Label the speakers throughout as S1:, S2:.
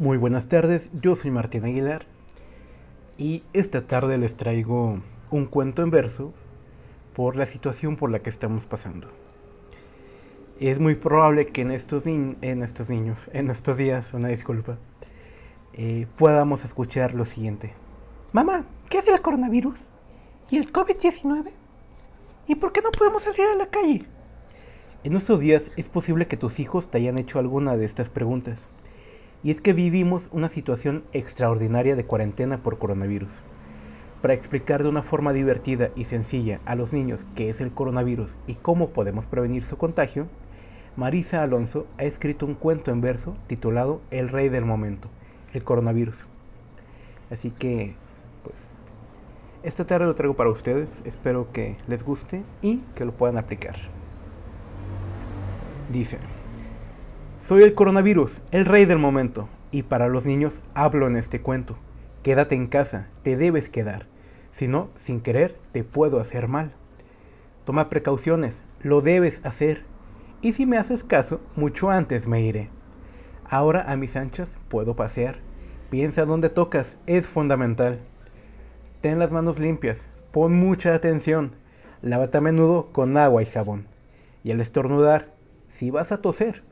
S1: Muy buenas tardes, yo soy Martín Aguilar y esta tarde les traigo un cuento en verso por la situación por la que estamos pasando. Es muy probable que en estos, en estos niños, en estos días, una disculpa, eh, podamos escuchar lo siguiente.
S2: Mamá, ¿qué es el coronavirus? ¿Y el COVID-19? ¿Y por qué no podemos salir a la calle?
S1: En estos días es posible que tus hijos te hayan hecho alguna de estas preguntas y es que vivimos una situación extraordinaria de cuarentena por coronavirus. Para explicar de una forma divertida y sencilla a los niños qué es el coronavirus y cómo podemos prevenir su contagio, Marisa Alonso ha escrito un cuento en verso titulado El rey del momento, el coronavirus. Así que, pues, esta tarde lo traigo para ustedes, espero que les guste y que lo puedan aplicar. Dice, soy el coronavirus, el rey del momento, y para los niños hablo en este cuento. Quédate en casa, te debes quedar, si no, sin querer, te puedo hacer mal. Toma precauciones, lo debes hacer, y si me haces caso, mucho antes me iré. Ahora a mis anchas puedo pasear, piensa dónde tocas, es fundamental. Ten las manos limpias, pon mucha atención, lávate a menudo con agua y jabón. Y al estornudar, si vas a toser,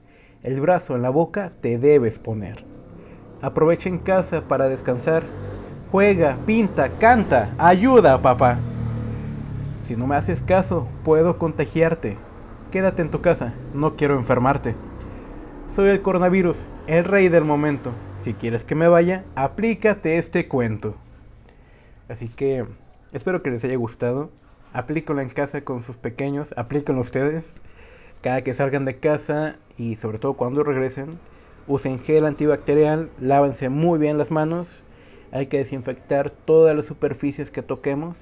S1: el brazo en la boca te debes poner. Aprovecha en casa para descansar. Juega, pinta, canta, ayuda, papá. Si no me haces caso, puedo contagiarte. Quédate en tu casa, no quiero enfermarte. Soy el coronavirus, el rey del momento. Si quieres que me vaya, aplícate este cuento. Así que espero que les haya gustado. Aplícalo en casa con sus pequeños, aplíquenlo ustedes. Cada que salgan de casa y sobre todo cuando regresen, usen gel antibacterial, lávense muy bien las manos, hay que desinfectar todas las superficies que toquemos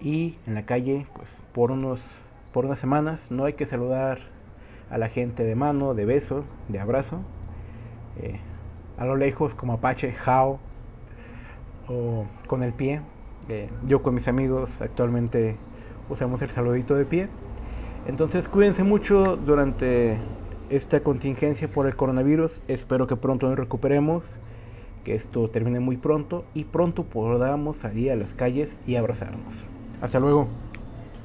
S1: y en la calle, pues por unos por unas semanas no hay que saludar a la gente de mano, de beso, de abrazo, eh, a lo lejos como Apache, Jao o con el pie. Eh, yo con mis amigos actualmente usamos el saludito de pie entonces cuídense mucho durante esta contingencia por el coronavirus. Espero que pronto nos recuperemos, que esto termine muy pronto y pronto podamos salir a las calles y abrazarnos. Hasta luego.